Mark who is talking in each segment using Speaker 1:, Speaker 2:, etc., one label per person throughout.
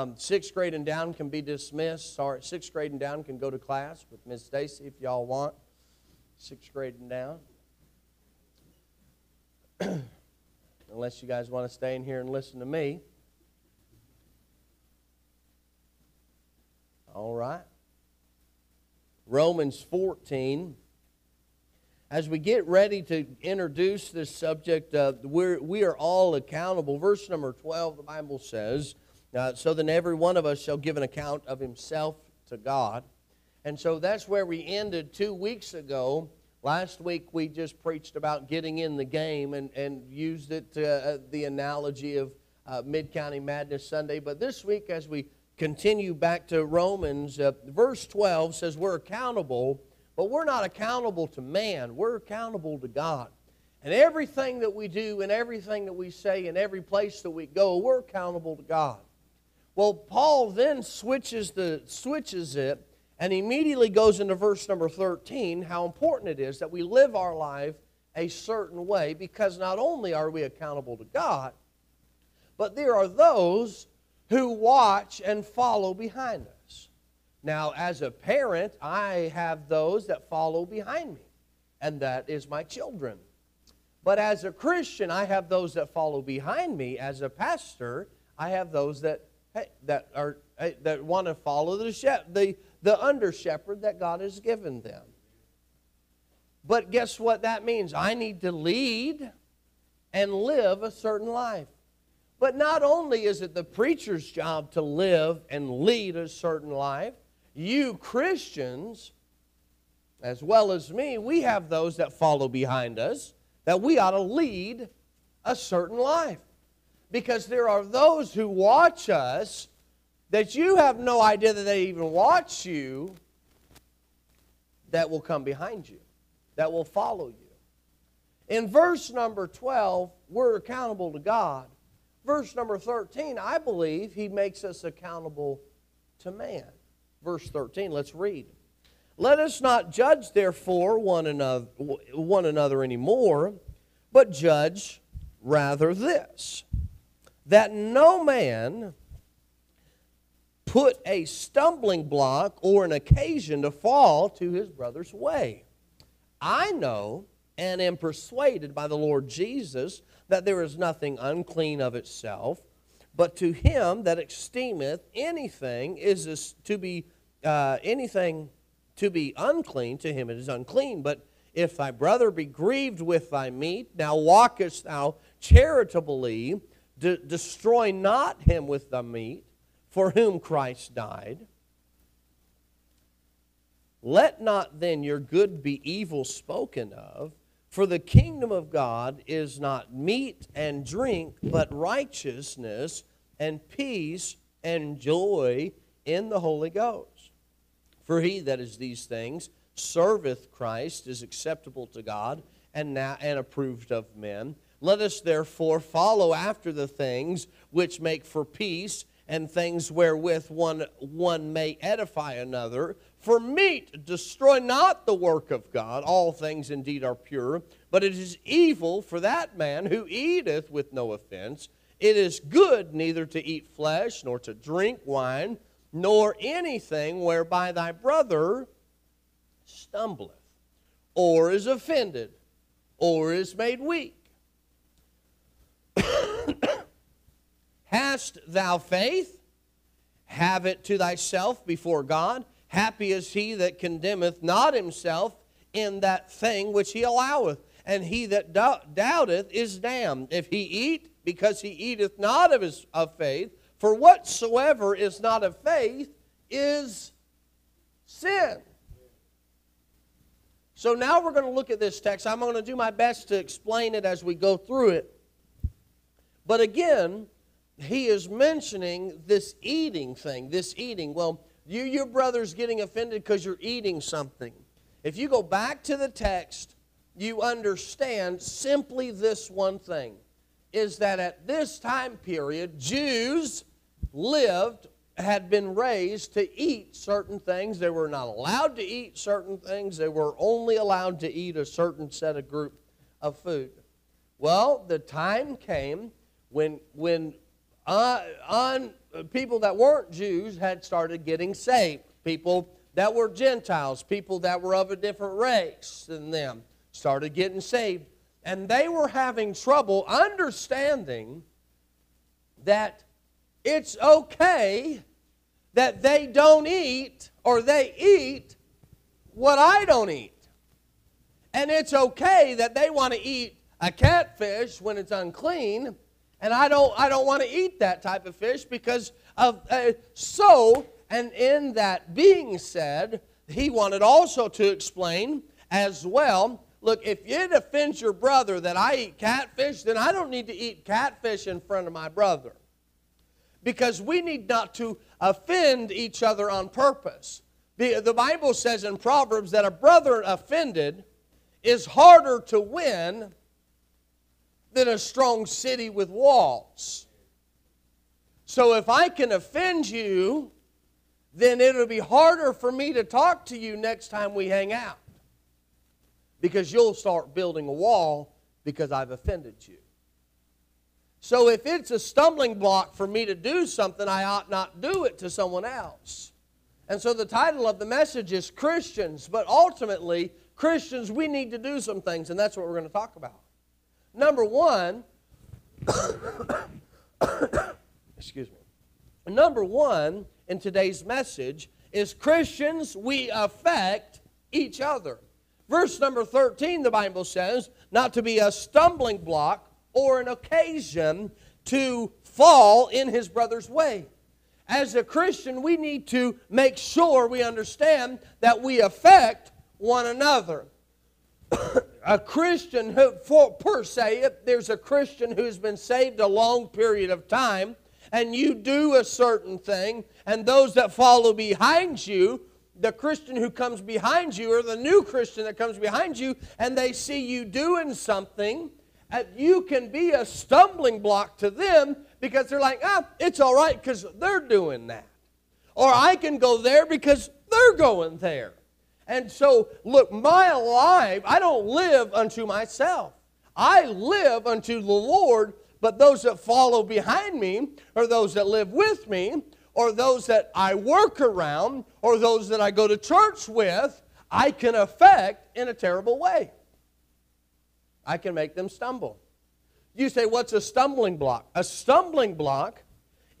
Speaker 1: Um, sixth grade and down can be dismissed. Sorry, sixth grade and down can go to class with Miss Stacy if y'all want. Sixth grade and down. Unless you guys want to stay in here and listen to me. All right. Romans 14. As we get ready to introduce this subject, uh, we're, we are all accountable. Verse number 12, the Bible says, uh, So then every one of us shall give an account of himself to God. And so that's where we ended two weeks ago. Last week we just preached about getting in the game and, and used it to, uh, the analogy of uh, Mid County Madness Sunday. But this week, as we continue back to Romans, uh, verse 12 says we're accountable, but we're not accountable to man, we're accountable to God. And everything that we do and everything that we say and every place that we go, we're accountable to God. Well, Paul then switches, the, switches it and immediately goes into verse number 13 how important it is that we live our life a certain way because not only are we accountable to God, but there are those who watch and follow behind us. Now, as a parent, I have those that follow behind me, and that is my children. But as a Christian, I have those that follow behind me. As a pastor, I have those that hey, that are hey, that want to follow the the the under shepherd that God has given them. But guess what that means? I need to lead and live a certain life. But not only is it the preacher's job to live and lead a certain life, you Christians, as well as me, we have those that follow behind us that we ought to lead a certain life. Because there are those who watch us that you have no idea that they even watch you that will come behind you, that will follow you. In verse number 12, we're accountable to God verse number 13, I believe he makes us accountable to man. Verse 13, let's read. Let us not judge, therefore, one another, one another anymore, but judge rather this that no man put a stumbling block or an occasion to fall to his brother's way. I know and am persuaded by the Lord Jesus that there is nothing unclean of itself, but to him that esteemeth anything is to be uh, anything to be unclean, to him it is unclean. But if thy brother be grieved with thy meat, now walkest thou charitably, de- destroy not him with the meat, for whom Christ died. Let not then your good be evil spoken of, for the kingdom of God is not meat and drink, but righteousness and peace and joy in the Holy Ghost. For he that is these things serveth Christ, is acceptable to God, and, now, and approved of men. Let us therefore follow after the things which make for peace and things wherewith one, one may edify another. For meat destroy not the work of God. All things indeed are pure, but it is evil for that man who eateth with no offense. It is good neither to eat flesh, nor to drink wine, nor anything whereby thy brother stumbleth, or is offended, or is made weak. Hast thou faith? Have it to thyself before God. Happy is he that condemneth not himself in that thing which he alloweth. And he that doubteth is damned. If he eat, because he eateth not of his of faith, for whatsoever is not of faith is sin. So now we're going to look at this text. I'm going to do my best to explain it as we go through it. But again, he is mentioning this eating thing, this eating. Well, you, your brother's getting offended because you're eating something. If you go back to the text, you understand simply this one thing is that at this time period, Jews lived, had been raised to eat certain things. They were not allowed to eat certain things, they were only allowed to eat a certain set of group of food. Well, the time came when, when uh, un, people that weren't Jews had started getting saved. People that were Gentiles, people that were of a different race than them, started getting saved. And they were having trouble understanding that it's okay that they don't eat or they eat what I don't eat. And it's okay that they want to eat a catfish when it's unclean, and I don't I don't want to eat that type of fish because of uh, so and in that being said, he wanted also to explain as well look, if it offends your brother that I eat catfish, then I don't need to eat catfish in front of my brother. Because we need not to offend each other on purpose. The, the Bible says in Proverbs that a brother offended is harder to win than a strong city with walls. So if I can offend you, then it'll be harder for me to talk to you next time we hang out. Because you'll start building a wall because I've offended you. So if it's a stumbling block for me to do something, I ought not do it to someone else. And so the title of the message is Christians, but ultimately, Christians, we need to do some things, and that's what we're going to talk about. Number one, excuse me. Number one in today's message is Christians, we affect each other. Verse number 13, the Bible says, not to be a stumbling block or an occasion to fall in his brother's way. As a Christian, we need to make sure we understand that we affect one another. a Christian who, for, per se, if there's a Christian who's been saved a long period of time, and you do a certain thing, and those that follow behind you, the Christian who comes behind you, or the new Christian that comes behind you, and they see you doing something, you can be a stumbling block to them because they're like, ah, it's all right because they're doing that. Or I can go there because they're going there. And so, look, my life, I don't live unto myself. I live unto the Lord, but those that follow behind me, or those that live with me, or those that I work around, or those that I go to church with, I can affect in a terrible way. I can make them stumble. You say, what's a stumbling block? A stumbling block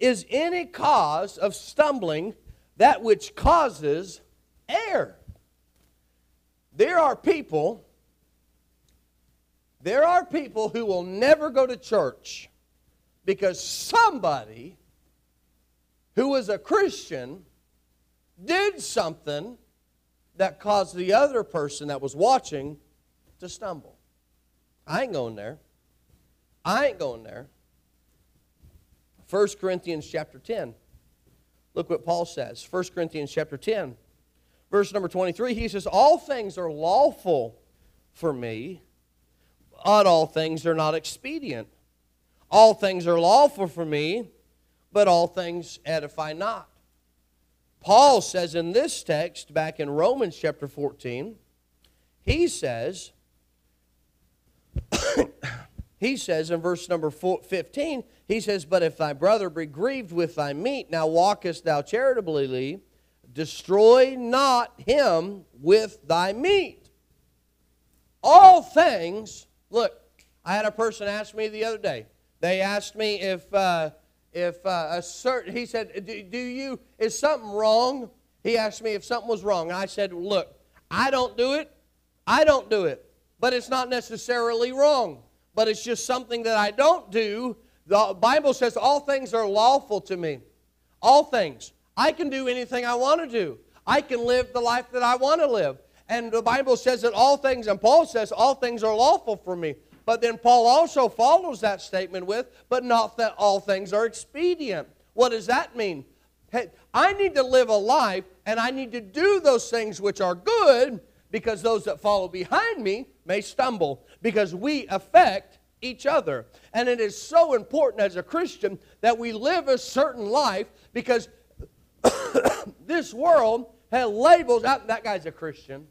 Speaker 1: is any cause of stumbling that which causes error. There are people, there are people who will never go to church because somebody who was a Christian did something that caused the other person that was watching to stumble. I ain't going there. I ain't going there. 1 Corinthians chapter 10. Look what Paul says. 1 Corinthians chapter 10 verse number 23, he says, All things are lawful for me, but all things are not expedient. All things are lawful for me, but all things edify not. Paul says in this text, back in Romans chapter 14, he says, he says in verse number 15, he says, But if thy brother be grieved with thy meat, now walkest thou charitably Destroy not him with thy meat. All things, look, I had a person ask me the other day. They asked me if, uh, if uh, a certain, he said, do, do you, is something wrong? He asked me if something was wrong. I said, look, I don't do it. I don't do it. But it's not necessarily wrong. But it's just something that I don't do. The Bible says all things are lawful to me. All things. I can do anything I want to do. I can live the life that I want to live. And the Bible says that all things, and Paul says all things are lawful for me. But then Paul also follows that statement with, but not that all things are expedient. What does that mean? Hey, I need to live a life and I need to do those things which are good because those that follow behind me may stumble because we affect each other. And it is so important as a Christian that we live a certain life because this world has labels. That, that guy's a Christian.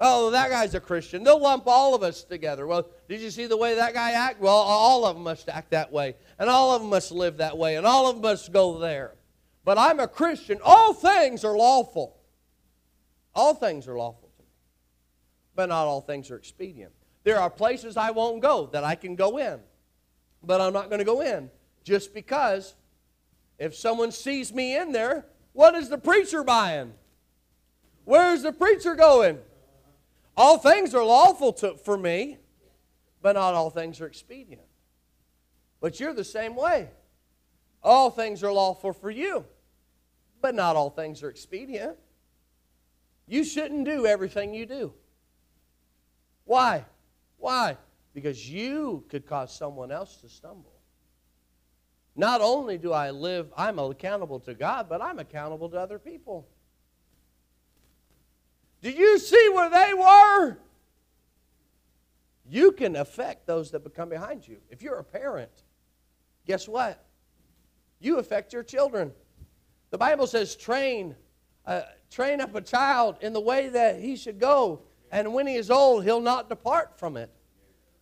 Speaker 1: Oh, that guy's a Christian. They'll lump all of us together. Well, did you see the way that guy act? Well, all of them must act that way, and all of them must live that way, and all of them must go there. But I'm a Christian. All things are lawful. All things are lawful to me, but not all things are expedient. There are places I won't go that I can go in, but I'm not going to go in just because if someone sees me in there, what is the preacher buying? Where's the preacher going? All things are lawful to, for me, but not all things are expedient. But you're the same way. All things are lawful for you, but not all things are expedient. You shouldn't do everything you do. Why? Why? Because you could cause someone else to stumble. Not only do I live, I'm accountable to God, but I'm accountable to other people. Do you see where they were? You can affect those that become behind you. If you're a parent, guess what? You affect your children. The Bible says, train, uh, train up a child in the way that he should go, and when he is old, he'll not depart from it.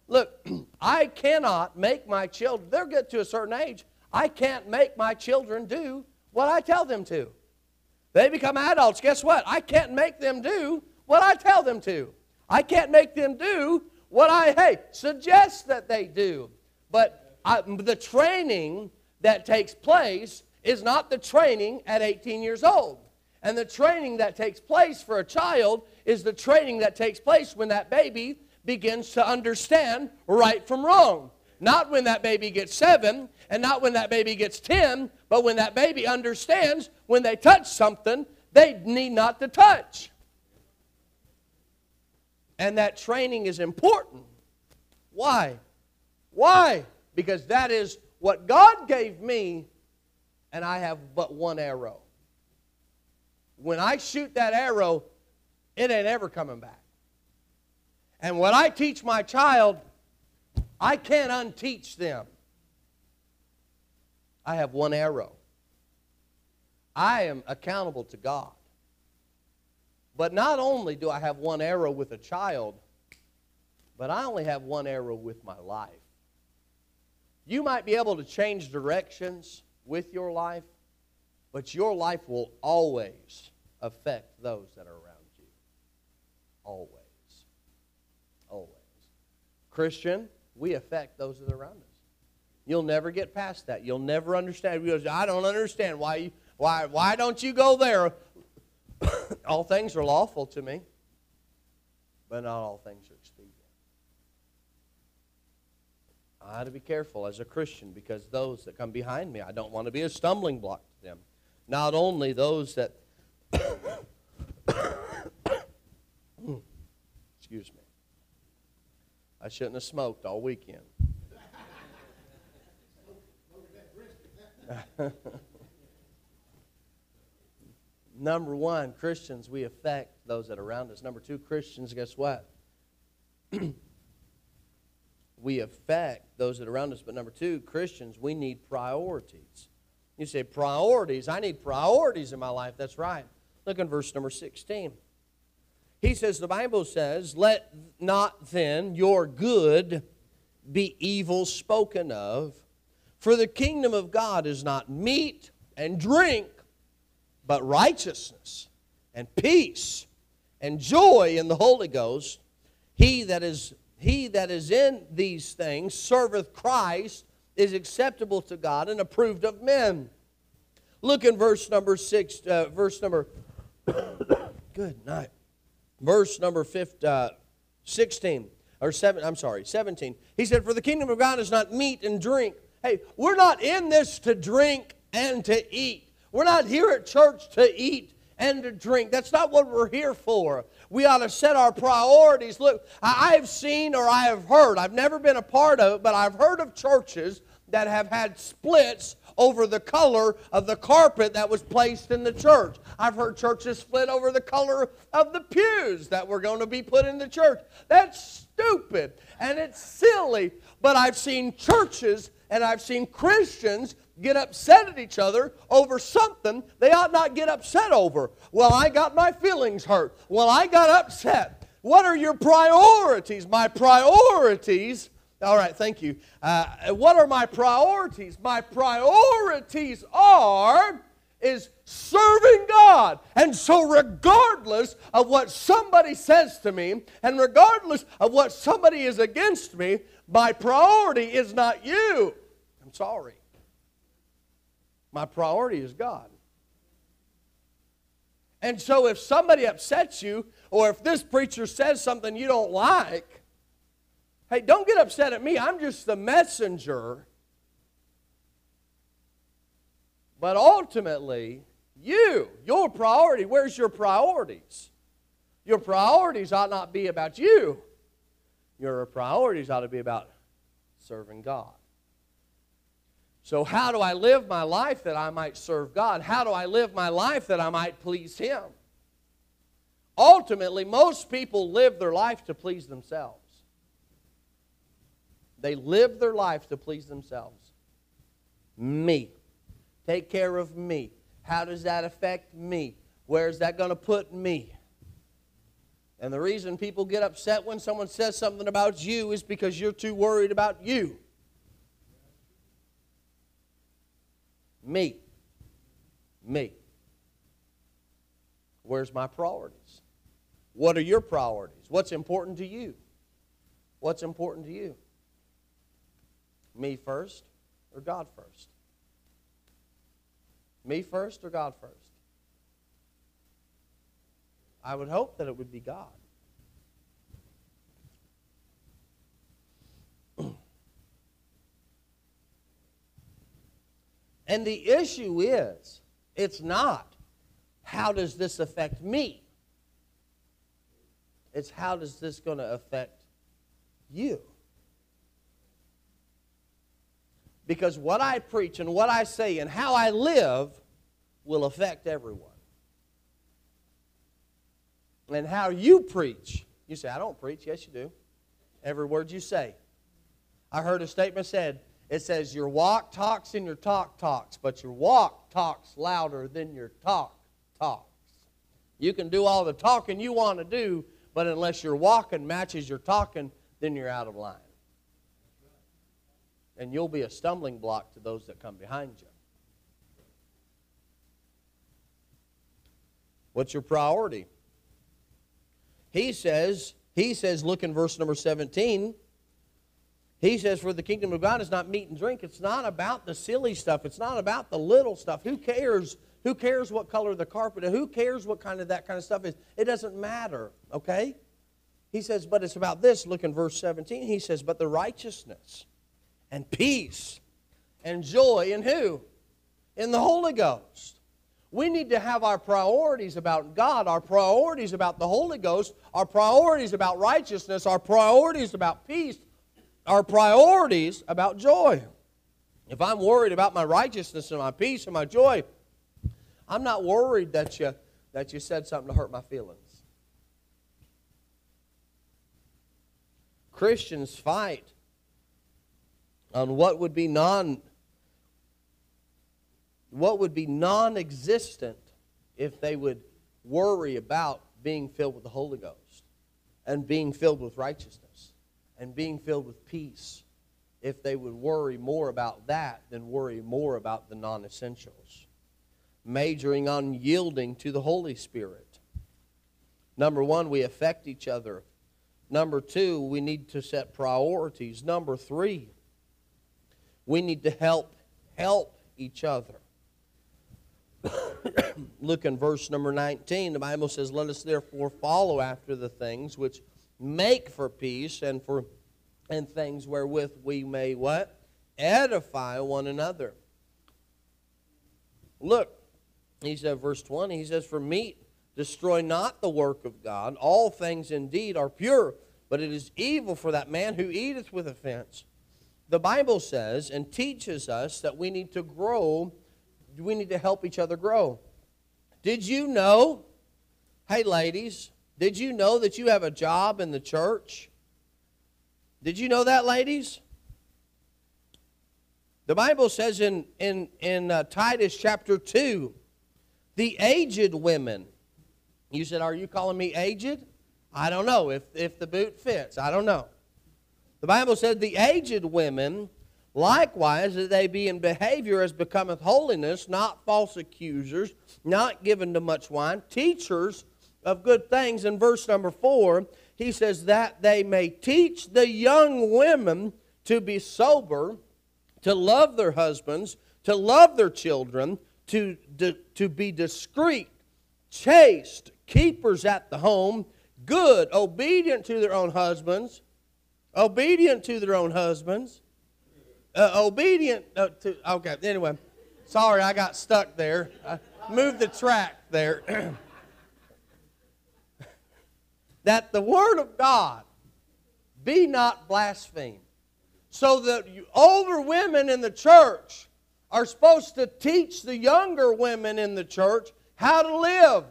Speaker 1: Look, I cannot make my children, they'll get to a certain age, I can't make my children do what I tell them to. They become adults. Guess what? I can't make them do what I tell them to. I can't make them do what I, hey, suggest that they do. But I, the training that takes place is not the training at 18 years old. And the training that takes place for a child is the training that takes place when that baby begins to understand right from wrong. Not when that baby gets seven, and not when that baby gets ten, but when that baby understands when they touch something, they need not to touch. And that training is important. Why? Why? Because that is what God gave me, and I have but one arrow. When I shoot that arrow, it ain't ever coming back. And what I teach my child, I can't unteach them. I have one arrow. I am accountable to God. But not only do I have one arrow with a child, but I only have one arrow with my life. You might be able to change directions with your life, but your life will always affect those that are around you. Always. Always. Christian, we affect those that are around us. You'll never get past that. You'll never understand. Because I don't understand why you, why why don't you go there? all things are lawful to me, but not all things are expedient. I have to be careful as a Christian because those that come behind me, I don't want to be a stumbling block to them. Not only those that excuse me. I shouldn't have smoked all weekend. Number one, Christians, we affect those that are around us. Number two, Christians, guess what? we affect those that are around us. But number two, Christians, we need priorities. You say, priorities? I need priorities in my life. That's right. Look in verse number 16. He says, the Bible says, Let not then your good be evil spoken of, for the kingdom of God is not meat and drink but righteousness and peace and joy in the Holy Ghost. He that is he that is in these things serveth Christ is acceptable to God and approved of men. Look in verse number six, uh, verse number, good night, verse number 15, uh, 16, or 7, I'm sorry, 17. He said, For the kingdom of God is not meat and drink. Hey, we're not in this to drink and to eat. We're not here at church to eat and to drink. That's not what we're here for. We ought to set our priorities. Look, I have seen or I have heard, I've never been a part of it, but I've heard of churches that have had splits over the color of the carpet that was placed in the church. I've heard churches split over the color of the pews that were going to be put in the church. That's stupid and it's silly, but I've seen churches and I've seen Christians get upset at each other over something they ought not get upset over. Well, I got my feelings hurt. Well, I got upset. What are your priorities? My priorities. All right, thank you. Uh, what are my priorities? My priorities are is serving God. And so, regardless of what somebody says to me, and regardless of what somebody is against me, my priority is not you. I'm sorry. My priority is God. And so, if somebody upsets you, or if this preacher says something you don't like, hey, don't get upset at me. I'm just the messenger but ultimately, you, your priority, where's your priorities? Your priorities ought not be about you. Your priorities ought to be about serving God. So, how do I live my life that I might serve God? How do I live my life that I might please Him? Ultimately, most people live their life to please themselves. They live their life to please themselves. Me. Take care of me. How does that affect me? Where's that going to put me? And the reason people get upset when someone says something about you is because you're too worried about you. Me. Me. Where's my priorities? What are your priorities? What's important to you? What's important to you? Me first or God first? Me first or God first? I would hope that it would be God. and the issue is, it's not how does this affect me? It's how does this going to affect you? Because what I preach and what I say and how I live will affect everyone. And how you preach, you say, I don't preach. Yes, you do. Every word you say. I heard a statement said, it says, Your walk talks and your talk talks, but your walk talks louder than your talk talks. You can do all the talking you want to do, but unless your walking matches your talking, then you're out of line and you'll be a stumbling block to those that come behind you. What's your priority? He says, he says, look in verse number 17. He says, For the kingdom of God is not meat and drink. It's not about the silly stuff. It's not about the little stuff. Who cares? Who cares what color the carpet is? Who cares what kind of that kind of stuff is? It doesn't matter, okay? He says, But it's about this. Look in verse 17. He says, But the righteousness and peace and joy in who? In the Holy Ghost. We need to have our priorities about God, our priorities about the Holy Ghost, our priorities about righteousness, our priorities about peace, our priorities about joy. If I'm worried about my righteousness and my peace and my joy, I'm not worried that you, that you said something to hurt my feelings. Christians fight on what would be non what would be non-existent if they would worry about being filled with the Holy Ghost and being filled with righteousness and being filled with peace. If they would worry more about that than worry more about the non-essentials. Majoring on yielding to the Holy Spirit. Number 1 we affect each other. Number 2 we need to set priorities. Number 3 we need to help help each other. Look in verse number 19. The Bible says, Let us therefore follow after the things which make for peace and for and things wherewith we may what? Edify one another. Look, he said, verse 20, he says, For meat destroy not the work of God. All things indeed are pure, but it is evil for that man who eateth with offense the Bible says and teaches us that we need to grow, we need to help each other grow. Did you know, hey ladies, did you know that you have a job in the church? Did you know that, ladies? The Bible says in, in, in uh, Titus chapter 2, the aged women. You said, Are you calling me aged? I don't know if, if the boot fits. I don't know. The Bible said the aged women likewise that they be in behavior as becometh holiness, not false accusers, not given to much wine, teachers of good things. In verse number four, he says that they may teach the young women to be sober, to love their husbands, to love their children, to, to, to be discreet, chaste, keepers at the home, good, obedient to their own husbands, obedient to their own husbands, uh, obedient uh, to. Okay, anyway, sorry, I got stuck there. I moved the track there. that the word of God be not blasphemed. So that older women in the church are supposed to teach the younger women in the church how to live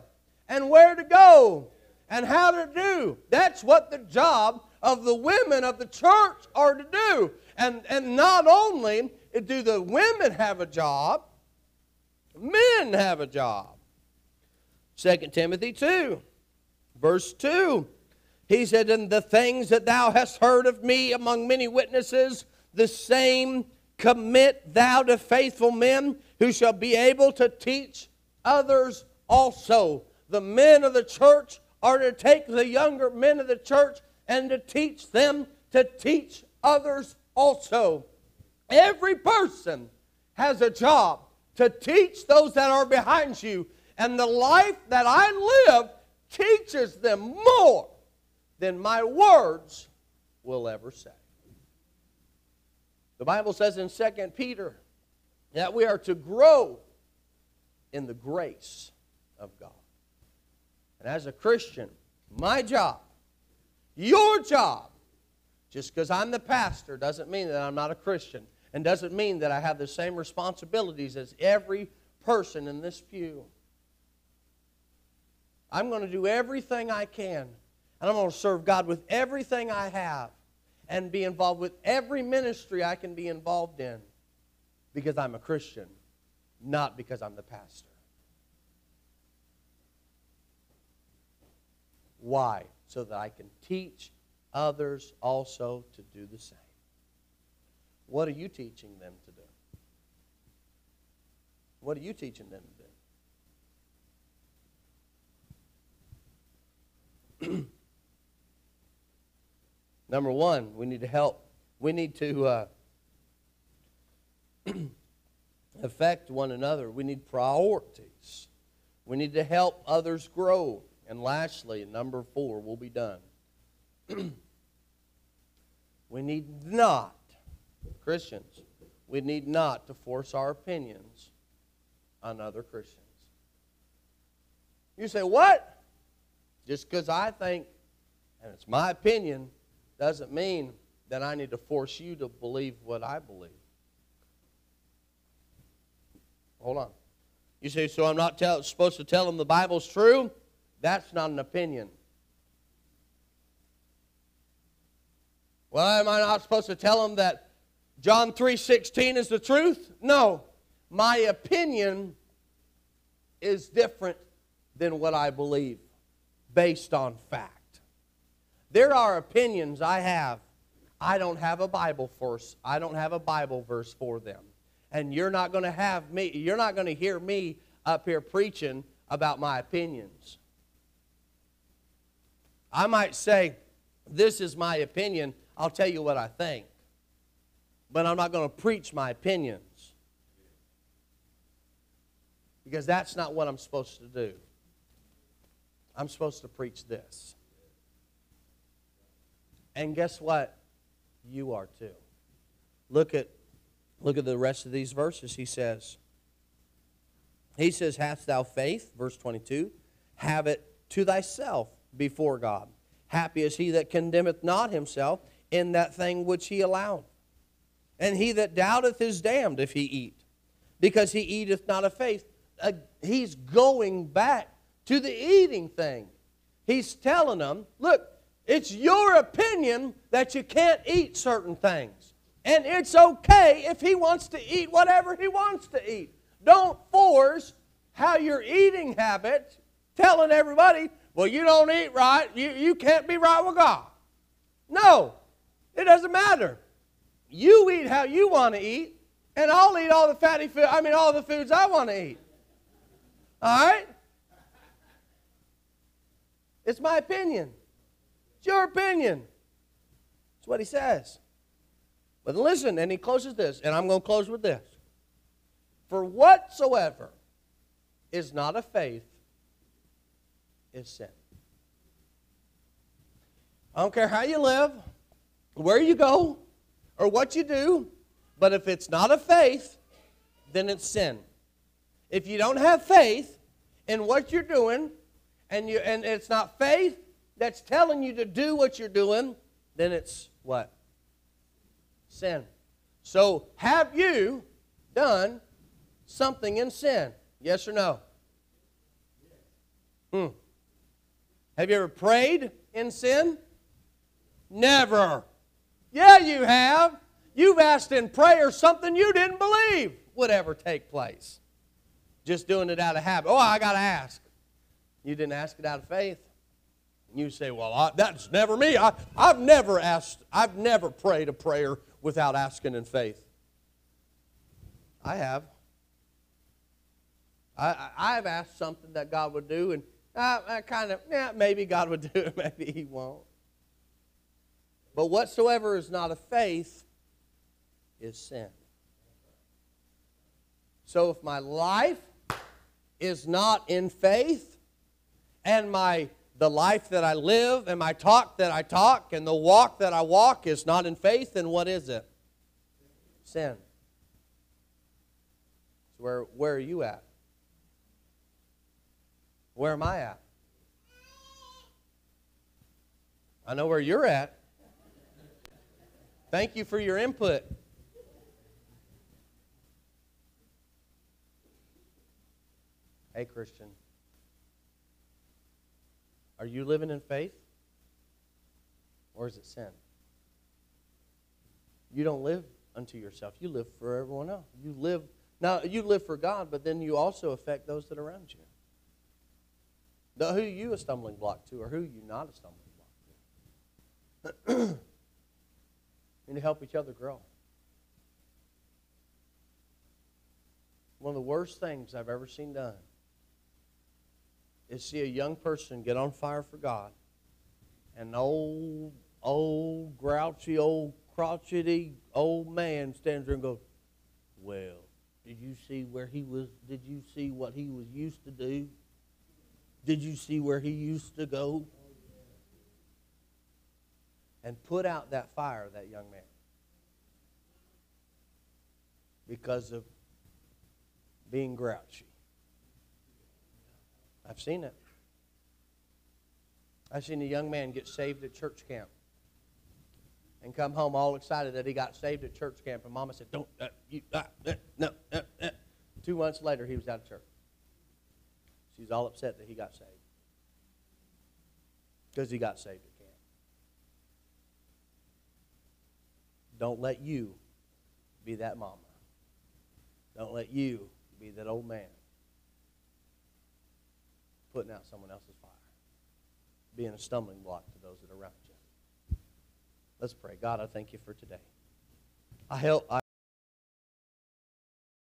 Speaker 1: and where to go and how to do. That's what the job of the women of the church are to do. And, and not only do the women have a job, men have a job. 2 Timothy 2, verse 2. He said, And the things that thou hast heard of me among many witnesses, the same commit thou to faithful men who shall be able to teach others also. The men of the church are to take the younger men of the church and to teach them to teach others also. Every person has a job to teach those that are behind you. And the life that I live teaches them more than my words will ever say. The Bible says in 2 Peter that we are to grow in the grace of God. And as a Christian, my job, your job, just because I'm the pastor doesn't mean that I'm not a Christian and doesn't mean that I have the same responsibilities as every person in this pew. I'm going to do everything I can, and I'm going to serve God with everything I have and be involved with every ministry I can be involved in because I'm a Christian, not because I'm the pastor. Why? So that I can teach others also to do the same. What are you teaching them to do? What are you teaching them to do? Number one, we need to help. We need to uh, affect one another. We need priorities. We need to help others grow. And lastly, number four, we'll be done. we need not, Christians, we need not to force our opinions on other Christians. You say, what? Just because I think, and it's my opinion, doesn't mean that I need to force you to believe what I believe. Hold on. You say, so I'm not tell, supposed to tell them the Bible's true? That's not an opinion. Well, am I not supposed to tell them that John 3:16 is the truth? No. My opinion is different than what I believe based on fact. There are opinions I have. I don't have a Bible verse. I don't have a Bible verse for them. And you're not going to have me, you're not going to hear me up here preaching about my opinions. I might say, This is my opinion. I'll tell you what I think. But I'm not going to preach my opinions. Because that's not what I'm supposed to do. I'm supposed to preach this. And guess what? You are too. Look at look at the rest of these verses. He says, He says, Hast thou faith? Verse 22. Have it to thyself before God. Happy is he that condemneth not himself in that thing which he allowed. And he that doubteth is damned if he eat, because he eateth not of faith. Uh, he's going back to the eating thing. He's telling them, look, it's your opinion that you can't eat certain things. And it's okay if he wants to eat whatever he wants to eat. Don't force how your eating habit, telling everybody well, you don't eat right. You, you can't be right with God. No, it doesn't matter. You eat how you want to eat, and I'll eat all the fatty food, I mean, all the foods I want to eat. All right? It's my opinion. It's your opinion. That's what he says. But listen, and he closes this, and I'm going to close with this. For whatsoever is not of faith is sin. I don't care how you live, where you go, or what you do, but if it's not of faith, then it's sin. If you don't have faith in what you're doing, and, you, and it's not faith that's telling you to do what you're doing, then it's what? Sin. So, have you done something in sin? Yes or no? Hmm. Have you ever prayed in sin? Never. Yeah, you have. You've asked in prayer something you didn't believe would ever take place. Just doing it out of habit. Oh, I got to ask. You didn't ask it out of faith. And You say, well, I, that's never me. I, I've never asked, I've never prayed a prayer without asking in faith. I have. I, I've asked something that God would do, and I, I kind of, yeah, maybe God would do it, maybe He won't. But whatsoever is not of faith is sin. So if my life is not in faith, and my the life that I live and my talk that I talk and the walk that I walk is not in faith, then what is it? Sin. So where, where are you at? Where am I at? I know where you're at. Thank you for your input. Hey, Christian. Are you living in faith? Or is it sin? You don't live unto yourself. You live for everyone else. You live now you live for God, but then you also affect those that are around you. Now, who you a stumbling block to, or who you not a stumbling block to? need to help each other grow. One of the worst things I've ever seen done is see a young person get on fire for God, and an old, old, grouchy, old, crotchety old man stands there and goes, Well, did you see where he was? Did you see what he was used to do? Did you see where he used to go? And put out that fire, that young man. Because of being grouchy. I've seen it. I've seen a young man get saved at church camp and come home all excited that he got saved at church camp. And mama said, Don't, uh, you, uh, uh, no, uh, uh. Two months later, he was out of church. She's all upset that he got saved because he got saved at camp. Don't let you be that mama. Don't let you be that old man putting out someone else's fire, being a stumbling block to those that are around you. Let's pray. God, I thank you for today. I help. I